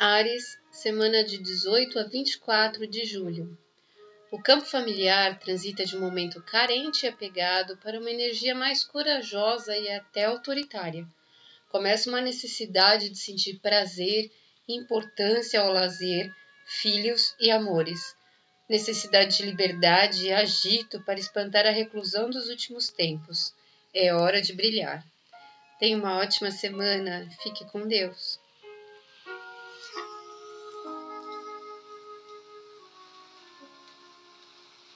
Ares, semana de 18 a 24 de julho. O campo familiar transita de um momento carente e apegado para uma energia mais corajosa e até autoritária. Começa uma necessidade de sentir prazer e importância ao lazer, filhos e amores. Necessidade de liberdade e agito para espantar a reclusão dos últimos tempos. É hora de brilhar. Tenha uma ótima semana. Fique com Deus.